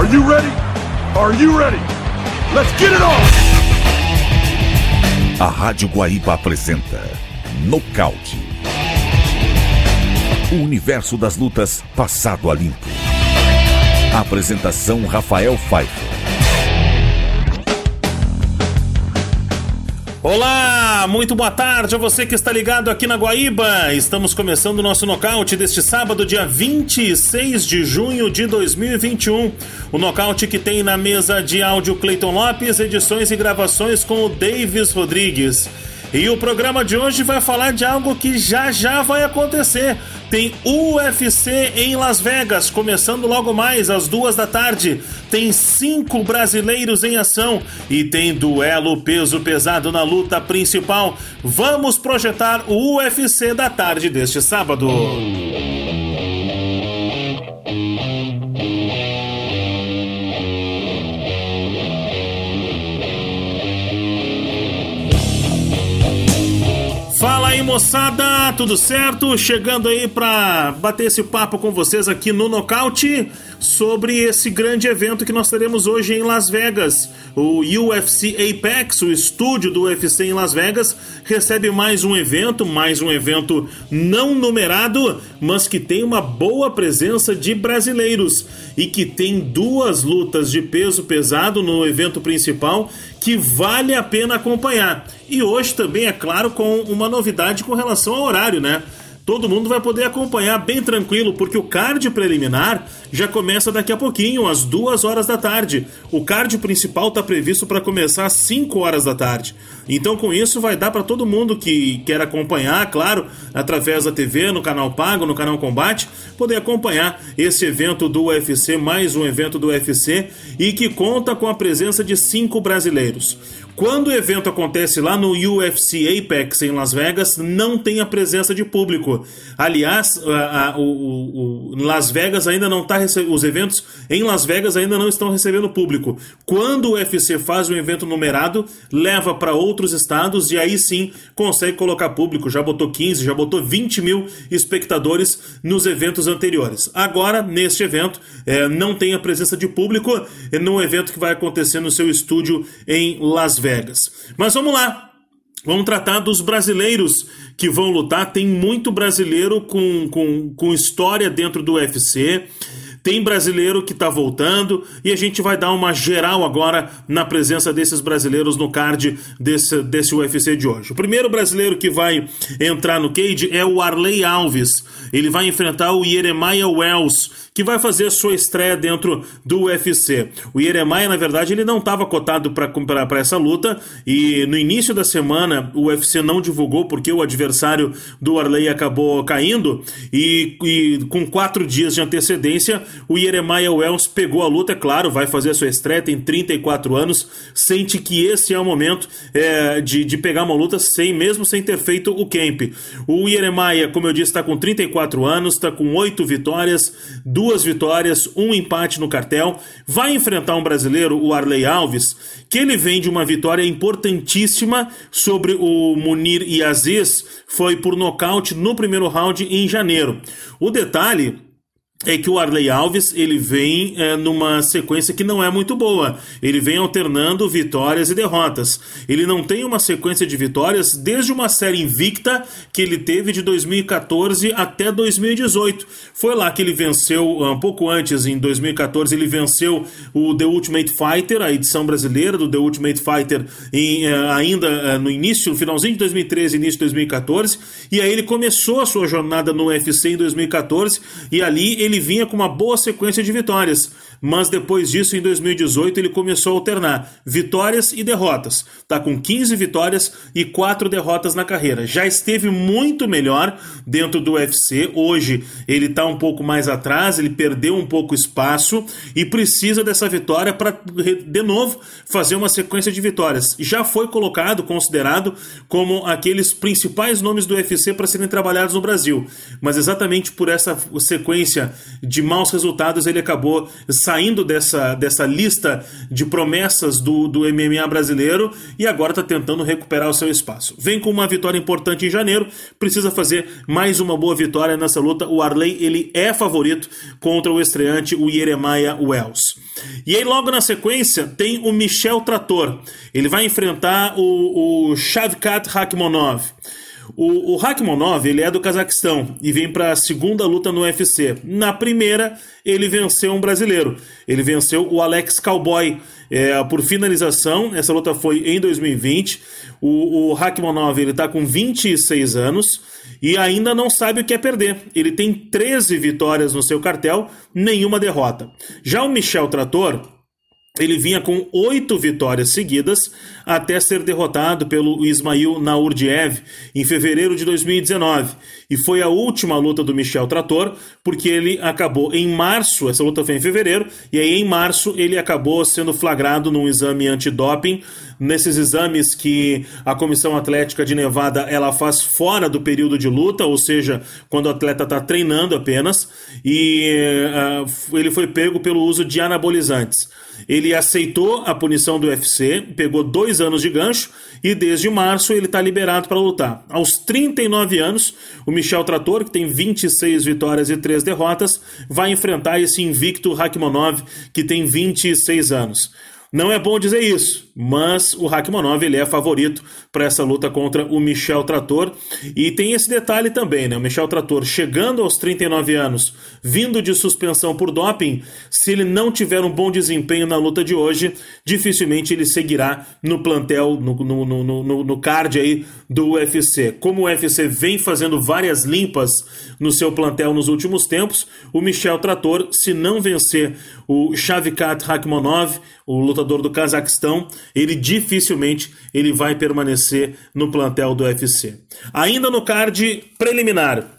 Are you ready? Are you ready? Let's get it on! A Rádio Guaíba apresenta Nocaute. O universo das lutas passado a limpo. Apresentação Rafael Pfeiffer. Olá, muito boa tarde a você que está ligado aqui na Guaíba. Estamos começando o nosso nocaute deste sábado, dia 26 de junho de 2021. O nocaute que tem na mesa de áudio Cleiton Lopes, edições e gravações com o Davis Rodrigues. E o programa de hoje vai falar de algo que já já vai acontecer. Tem UFC em Las Vegas, começando logo mais às duas da tarde. Tem cinco brasileiros em ação e tem duelo peso pesado na luta principal. Vamos projetar o UFC da tarde deste sábado. Aí moçada, tudo certo? Chegando aí para bater esse papo com vocês aqui no Nocaute sobre esse grande evento que nós teremos hoje em Las Vegas. O UFC Apex, o estúdio do UFC em Las Vegas, recebe mais um evento, mais um evento não numerado, mas que tem uma boa presença de brasileiros e que tem duas lutas de peso pesado no evento principal que vale a pena acompanhar. E hoje também, é claro, com uma novidade com relação ao horário, né? Todo mundo vai poder acompanhar bem tranquilo, porque o card preliminar já começa daqui a pouquinho, às 2 horas da tarde. O card principal está previsto para começar às 5 horas da tarde. Então, com isso, vai dar para todo mundo que quer acompanhar, claro, através da TV, no canal Pago, no canal Combate, poder acompanhar esse evento do UFC, mais um evento do UFC, e que conta com a presença de cinco brasileiros. Quando o evento acontece lá no UFC Apex em Las Vegas, não tem a presença de público. Aliás, a, a, o, o, Las Vegas ainda não está os eventos em Las Vegas ainda não estão recebendo público. Quando o UFC faz um evento numerado, leva para outros estados e aí sim consegue colocar público. Já botou 15, já botou 20 mil espectadores nos eventos anteriores. Agora, neste evento, é, não tem a presença de público num evento que vai acontecer no seu estúdio em Las Vegas. Vegas. Mas vamos lá. Vamos tratar dos brasileiros que vão lutar. Tem muito brasileiro com, com, com história dentro do UFC. Tem brasileiro que está voltando e a gente vai dar uma geral agora na presença desses brasileiros no card desse, desse UFC de hoje. O primeiro brasileiro que vai entrar no cage é o Arley Alves. Ele vai enfrentar o Jeremiah Wells que vai fazer sua estreia dentro do UFC. O Jeremiah, na verdade, ele não estava cotado para essa luta e no início da semana o UFC não divulgou porque o adversário do Arley acabou caindo e, e com quatro dias de antecedência o Jeremiah Wells pegou a luta, é claro, vai fazer sua estreia, tem 34 anos, sente que esse é o momento é, de, de pegar uma luta sem mesmo sem ter feito o camp. O Jeremiah, como eu disse, está com 34 anos, está com oito vitórias, duas vitórias, um empate no cartel. Vai enfrentar um brasileiro, o Arley Alves, que ele vem de uma vitória importantíssima sobre o Munir Aziz, foi por nocaute no primeiro round em janeiro. O detalhe é que o Arley Alves ele vem é, numa sequência que não é muito boa. Ele vem alternando vitórias e derrotas. Ele não tem uma sequência de vitórias desde uma série invicta que ele teve de 2014 até 2018. Foi lá que ele venceu, um pouco antes, em 2014, ele venceu o The Ultimate Fighter, a edição brasileira do The Ultimate Fighter, em, é, ainda é, no início, no finalzinho de 2013, início de 2014. E aí ele começou a sua jornada no UFC em 2014 e ali ele ele vinha com uma boa sequência de vitórias, mas depois disso, em 2018, ele começou a alternar vitórias e derrotas. Tá com 15 vitórias e 4 derrotas na carreira. Já esteve muito melhor dentro do UFC. Hoje ele tá um pouco mais atrás, ele perdeu um pouco espaço e precisa dessa vitória para de novo fazer uma sequência de vitórias. Já foi colocado, considerado como aqueles principais nomes do UFC para serem trabalhados no Brasil. Mas exatamente por essa sequência de maus resultados ele acabou saindo saindo dessa, dessa lista de promessas do, do MMA brasileiro e agora está tentando recuperar o seu espaço. Vem com uma vitória importante em janeiro, precisa fazer mais uma boa vitória nessa luta. O Arley ele é favorito contra o estreante, o Jeremiah Wells. E aí, logo na sequência, tem o Michel Trator. Ele vai enfrentar o, o Shavkat Rakhmonov. O, o ele é do Cazaquistão e vem para a segunda luta no UFC. Na primeira, ele venceu um brasileiro. Ele venceu o Alex Cowboy é, por finalização. Essa luta foi em 2020. O, o Rakhmonov ele está com 26 anos e ainda não sabe o que é perder. Ele tem 13 vitórias no seu cartel, nenhuma derrota. Já o Michel Trator ele vinha com oito vitórias seguidas até ser derrotado pelo Ismail Naurdiev em fevereiro de 2019. E foi a última luta do Michel Trator, porque ele acabou em março, essa luta foi em fevereiro, e aí em março ele acabou sendo flagrado num exame antidoping, nesses exames que a Comissão Atlética de Nevada ela faz fora do período de luta, ou seja, quando o atleta está treinando apenas, e uh, ele foi pego pelo uso de anabolizantes. Ele aceitou a punição do UFC, pegou dois anos de gancho e desde março ele está liberado para lutar. Aos 39 anos, o Michel Trator, que tem 26 vitórias e 3 derrotas, vai enfrentar esse invicto Rakhmonov, que tem 26 anos. Não é bom dizer isso, mas o Rakhmonov ele é favorito para essa luta contra o Michel Trator. E tem esse detalhe também, né? O Michel Trator chegando aos 39 anos, vindo de suspensão por doping, se ele não tiver um bom desempenho na luta de hoje, dificilmente ele seguirá no plantel, no, no, no, no, no card aí do UFC. Como o UFC vem fazendo várias limpas no seu plantel nos últimos tempos, o Michel Trator, se não vencer o Shavkat Rakhmonov, o lutador do Cazaquistão, ele dificilmente ele vai permanecer no plantel do UFC. Ainda no card preliminar,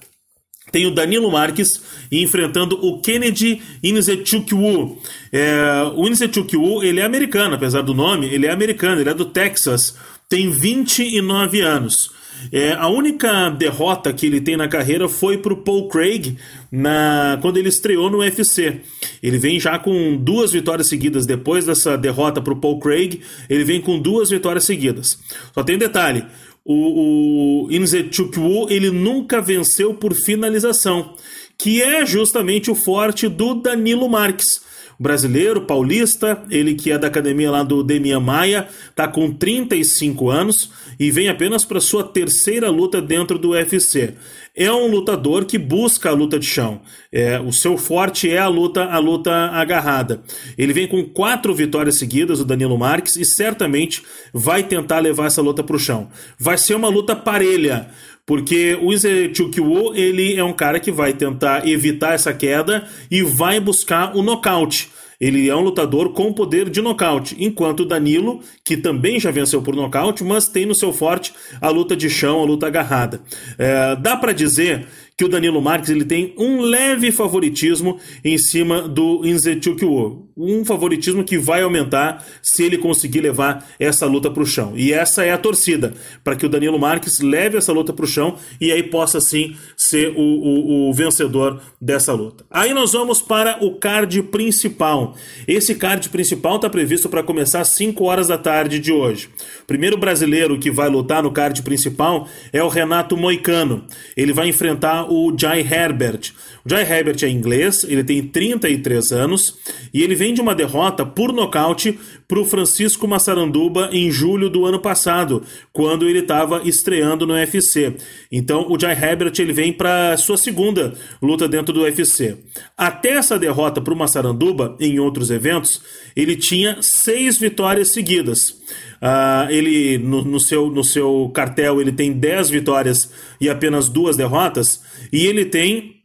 tem o Danilo Marques enfrentando o Kennedy Inzechukwu. É, o Inzechukwu, ele é americano, apesar do nome, ele é americano, ele é do Texas, tem 29 anos. É, a única derrota que ele tem na carreira foi para o Paul Craig na, quando ele estreou no UFC. Ele vem já com duas vitórias seguidas. Depois dessa derrota para o Paul Craig, ele vem com duas vitórias seguidas. Só tem um detalhe: o, o Inzechukwu ele nunca venceu por finalização, que é justamente o forte do Danilo Marques brasileiro, paulista, ele que é da academia lá do Demian Maia, tá com 35 anos e vem apenas para sua terceira luta dentro do UFC. É um lutador que busca a luta de chão. É, o seu forte é a luta, a luta agarrada. Ele vem com quatro vitórias seguidas, o Danilo Marques, e certamente vai tentar levar essa luta para o chão. Vai ser uma luta parelha. Porque o Izechukwu, ele é um cara que vai tentar evitar essa queda e vai buscar o nocaute. Ele é um lutador com poder de nocaute, enquanto o Danilo, que também já venceu por nocaute, mas tem no seu forte a luta de chão, a luta agarrada. É, dá para dizer que o Danilo Marques ele tem um leve favoritismo em cima do Inzechukwu. Um favoritismo que vai aumentar se ele conseguir levar essa luta para o chão. E essa é a torcida, para que o Danilo Marques leve essa luta para o chão e aí possa sim ser o, o, o vencedor dessa luta. Aí nós vamos para o card principal. Esse card principal está previsto para começar às 5 horas da tarde de hoje. O primeiro brasileiro que vai lutar no card principal é o Renato Moicano. Ele vai enfrentar o Jai Herbert. O Jai Herbert é inglês, ele tem 33 anos e ele vem de uma derrota por nocaute para o Francisco Massaranduba em julho do ano passado, quando ele estava estreando no UFC. Então o Jai Herbert ele vem para sua segunda luta dentro do UFC. Até essa derrota para o Massaranduba, em outros eventos, ele tinha seis vitórias seguidas. Uh, ele no, no, seu, no seu cartel ele tem 10 vitórias e apenas duas derrotas, e ele tem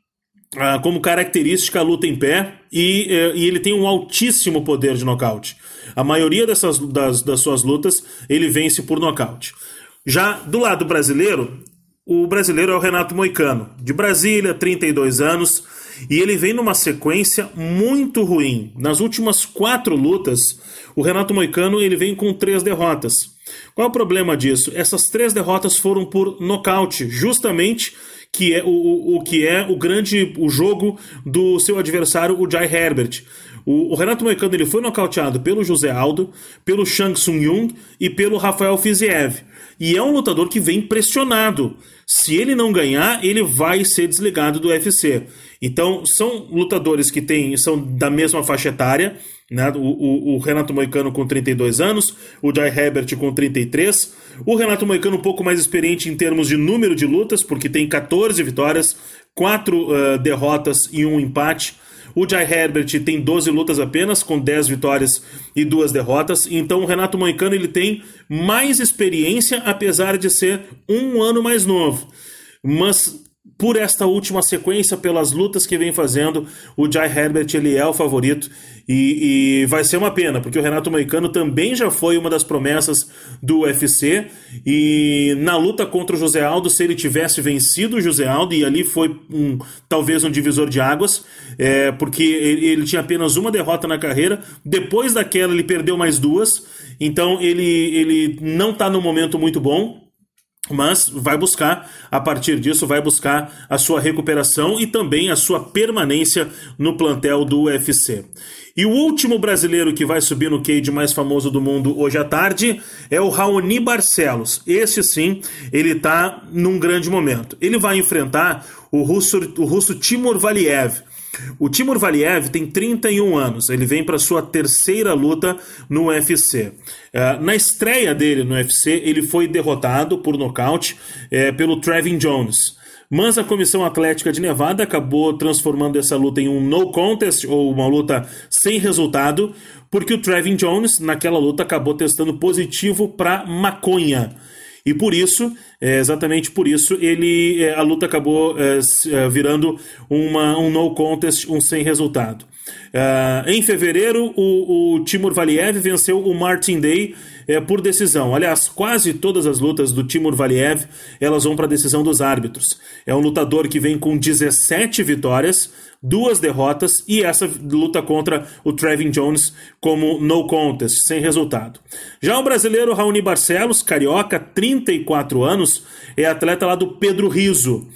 uh, como característica a luta em pé e, uh, e ele tem um altíssimo poder de nocaute. A maioria dessas, das, das suas lutas ele vence por nocaute. Já do lado brasileiro, o brasileiro é o Renato Moicano, de Brasília, 32 anos, e ele vem numa sequência muito ruim. Nas últimas quatro lutas, o Renato Moicano ele vem com três derrotas. Qual é o problema disso? Essas três derrotas foram por nocaute, justamente que é o, o, o que é o grande o jogo do seu adversário, o Jai Herbert. O, o Renato Moicano ele foi nocauteado pelo José Aldo, pelo Shang Tsung Jung e pelo Rafael Fiziev. E é um lutador que vem pressionado. Se ele não ganhar, ele vai ser desligado do UFC. Então, são lutadores que têm, são da mesma faixa etária. Né? O, o, o, Renato Moicano com 32 anos, o Jai Herbert com 33. O Renato Moicano um pouco mais experiente em termos de número de lutas, porque tem 14 vitórias, 4 uh, derrotas e um empate. O Jai Herbert tem 12 lutas apenas, com 10 vitórias e 2 derrotas. Então o Renato Moicano ele tem mais experiência, apesar de ser um ano mais novo. Mas por esta última sequência, pelas lutas que vem fazendo, o Jai Herbert ele é o favorito e, e, vai ser uma pena, porque o Renato Moicano também já foi uma das promessas do UFC e na luta contra o José Aldo, se ele tivesse vencido o José Aldo, e ali foi um, talvez um divisor de águas, é, porque ele, ele tinha apenas uma derrota na carreira, depois daquela ele perdeu mais duas, então ele, ele não está no momento muito bom, mas vai buscar, a partir disso, vai buscar a sua recuperação e também a sua permanência no plantel do UFC. E o último brasileiro que vai subir no cage mais famoso do mundo hoje à tarde é o Raoni Barcelos. Esse sim, ele está num grande momento. Ele vai enfrentar o russo, o russo Timur Valiev. O Timur Valiev tem 31 anos, ele vem para sua terceira luta no UFC. Uh, na estreia dele no UFC, ele foi derrotado por nocaute uh, pelo Trevin Jones. Mas a Comissão Atlética de Nevada acabou transformando essa luta em um no contest, ou uma luta sem resultado, porque o Trevin Jones, naquela luta, acabou testando positivo para maconha. E por isso, é, exatamente por isso, ele é, a luta acabou é, é virando uma, um no contest, um sem resultado. Uh, em fevereiro, o, o Timur Valiev venceu o Martin Day é, por decisão. Aliás, quase todas as lutas do Timur Valiev elas vão para a decisão dos árbitros. É um lutador que vem com 17 vitórias, duas derrotas e essa luta contra o Trevin Jones como no contest, sem resultado. Já o brasileiro Raoni Barcelos, carioca, 34 anos, é atleta lá do Pedro Riso.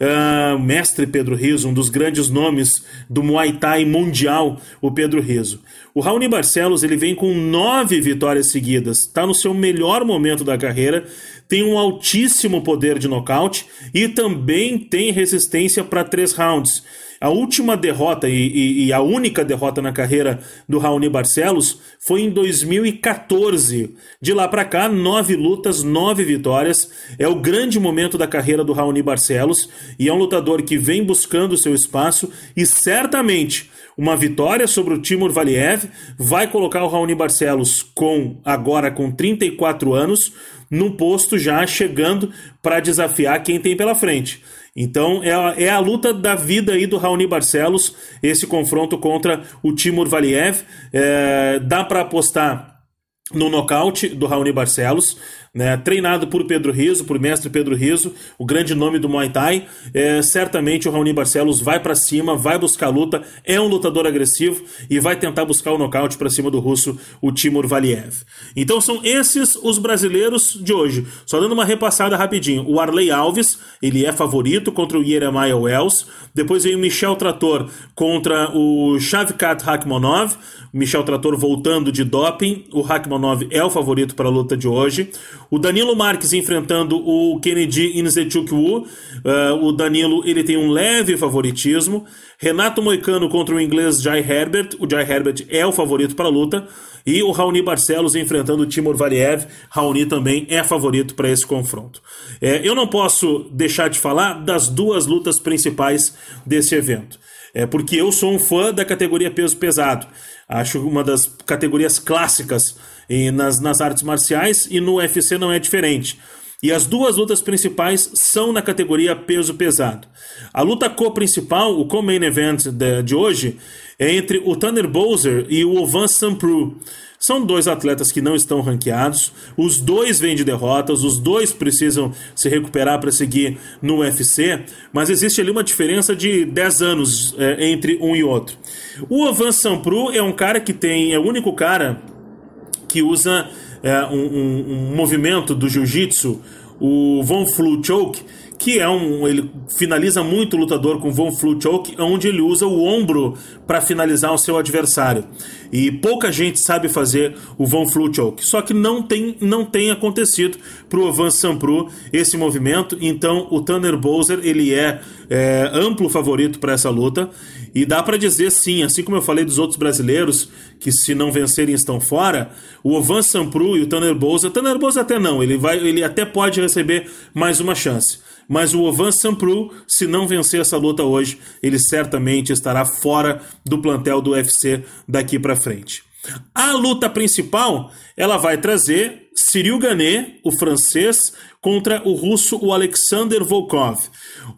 Uh, mestre Pedro Riso, um dos grandes nomes do Muay Thai mundial, o Pedro Riso. O Raoni Barcelos ele vem com nove vitórias seguidas, está no seu melhor momento da carreira, tem um altíssimo poder de nocaute e também tem resistência para três rounds. A última derrota e, e, e, a única derrota na carreira do Raoni Barcelos foi em 2014. De lá para cá, nove lutas, nove vitórias. É o grande momento da carreira do Raoni Barcelos e é um lutador que vem buscando seu espaço e certamente uma vitória sobre o Timur Valiev vai colocar o Raoni Barcelos com agora com 34 anos no posto já chegando para desafiar quem tem pela frente. Então é a, é a luta da vida aí do Raoni Barcelos, esse confronto contra o Timur Valiev. É, dá para apostar no nocaute do Raoni Barcelos né, treinado por Pedro Riso, por mestre Pedro Riso, o grande nome do Muay Thai. É, certamente o Raoni Barcelos vai para cima, vai buscar luta, é um lutador agressivo e vai tentar buscar o nocaute para cima do russo, o Timur Valiev. Então são esses os brasileiros de hoje. Só dando uma repassada rapidinho. O Arley Alves, ele é favorito contra o Yeremia Wells. Depois vem o Michel Trator contra o Shavkat Rakhmonov. Michel Trator voltando de doping. O Rakhmonov é o favorito para a luta de hoje. O Danilo Marques enfrentando o Kennedy Inzechukwu. Uh, o Danilo ele tem um leve favoritismo. Renato Moicano contra o inglês Jai Herbert. O Jai Herbert é o favorito para a luta. E o Raoni Barcelos enfrentando o Timur Valiev. Raoni também é favorito para esse confronto. É, eu não posso deixar de falar das duas lutas principais desse evento. É porque eu sou um fã da categoria peso pesado. Acho uma das categorias clássicas nas, nas artes marciais e no UFC não é diferente. E as duas lutas principais são na categoria peso pesado. A luta co-principal, o co-main event de, de, hoje, é entre o Tanner Bowser e o Ovan Sampru. São dois atletas que não estão ranqueados, os dois vêm de derrotas, os dois precisam se recuperar para seguir no UFC, mas existe ali uma diferença de 10 anos é, entre um e outro. O Ovan Sampru é um cara que tem, é o único cara que usa é, um, um, um, movimento do jiu-jitsu, o Von Flu Choke, que é um. Ele finaliza muito o lutador com Von Flu Choke, onde ele usa o ombro para finalizar o seu adversário. E pouca gente sabe fazer o Von Flu Choke. Só que não tem, não tem acontecido para o Avan Sampru esse movimento. Então o Tanner Bowser ele é, é amplo favorito para essa luta. E dá para dizer sim, assim como eu falei dos outros brasileiros, que se não vencerem estão fora, o Ovan Sampru e o Tanner Bowser, Tanner Bowser até não, ele, vai, ele até pode receber mais uma chance. Mas o Ovan Sampru, se não vencer essa luta hoje, ele certamente estará fora do plantel do UFC daqui para frente. A luta principal, ela vai trazer Cyril Ganet, o francês, contra o russo o Alexander Volkov.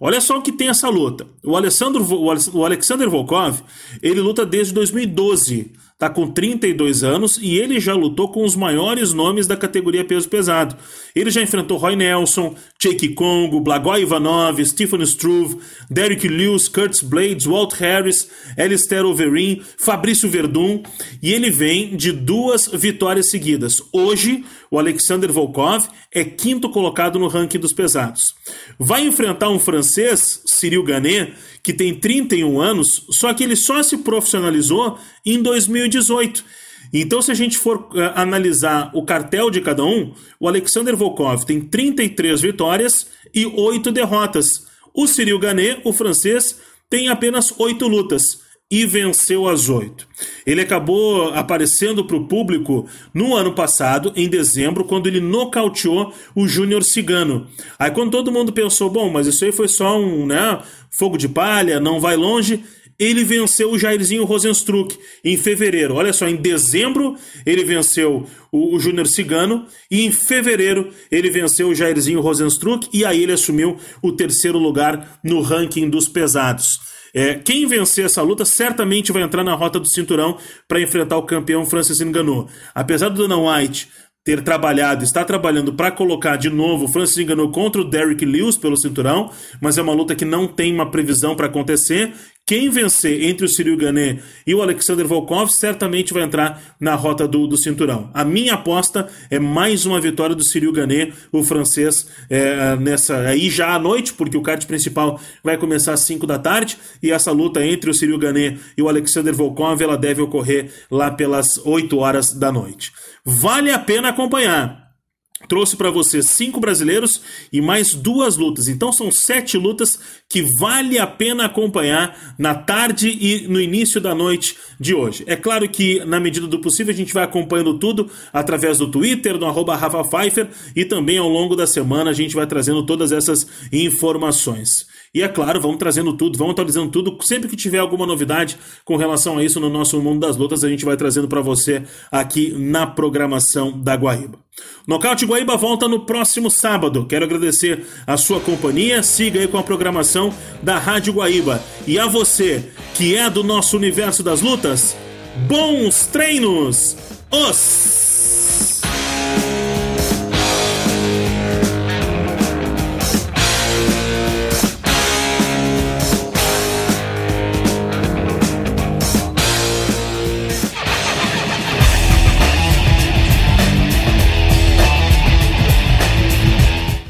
Olha só o que tem essa luta. O Alexander, o Alexander Volkov, ele luta desde 2012 Está com 32 anos e ele já lutou com os maiores nomes da categoria peso pesado. Ele já enfrentou Roy Nelson, Jake Congo, Blagoj Ivanov, Stephen Struve, Derek Lewis, Curtis Blades, Walt Harris, Alistair Overeem, Fabrício Verdun e ele vem de duas vitórias seguidas. Hoje, o Alexander Volkov é quinto colocado no ranking dos pesados. Vai enfrentar um francês, Cyril Ganet, que tem 31 anos, só que ele só se profissionalizou em 2018. Então, se a gente for uh, analisar o cartel de cada um, o Alexander Volkov tem 33 vitórias e 8 derrotas. O Cyril Ganet, o francês, tem apenas 8 lutas e venceu as oito. Ele acabou aparecendo para o público no ano passado, em dezembro, quando ele nocauteou o Júnior Cigano. Aí quando todo mundo pensou, bom, mas isso aí foi só um né, fogo de palha, não vai longe, ele venceu o Jairzinho Rosenstruck em fevereiro. Olha só, em dezembro ele venceu o, o Júnior Cigano e em fevereiro ele venceu o Jairzinho Rosenstruck e aí ele assumiu o terceiro lugar no ranking dos pesados. É, quem vencer essa luta certamente vai entrar na rota do cinturão para enfrentar o campeão Francis Ngannou. Apesar do Dana White ter trabalhado, está trabalhando para colocar de novo o Francis Ngannou contra o Derrick Lewis pelo cinturão, mas é uma luta que não tem uma previsão para acontecer. Quem vencer entre o Cyril Ganet e o Alexander Volkov certamente vai entrar na rota do, do cinturão. A minha aposta é mais uma vitória do Cyril Ganet, o francês, é, nessa aí já à noite, porque o card principal vai começar às 5 da tarde e essa luta entre o Cyril Ganet e o Alexander Volkov ela deve ocorrer lá pelas 8 horas da noite. Vale a pena acompanhar. Trouxe para você cinco brasileiros e mais duas lutas. Então são sete lutas que vale a pena acompanhar na tarde e no início da noite de hoje. É claro que, na medida do possível, a gente vai acompanhando tudo através do Twitter, no arroba Rafa Pfeiffer, e também ao longo da semana a gente vai trazendo todas essas informações. E é claro, vamos trazendo tudo, vamos atualizando tudo. Sempre que tiver alguma novidade com relação a isso no nosso mundo das lutas, a gente vai trazendo para você aqui na programação da Guaíba. Nocaute Guaíba volta no próximo sábado. Quero agradecer a sua companhia. Siga aí com a programação da Rádio Guaíba. E a você que é do nosso universo das lutas, bons treinos! Os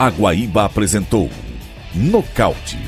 a Guaíba apresentou Nocaute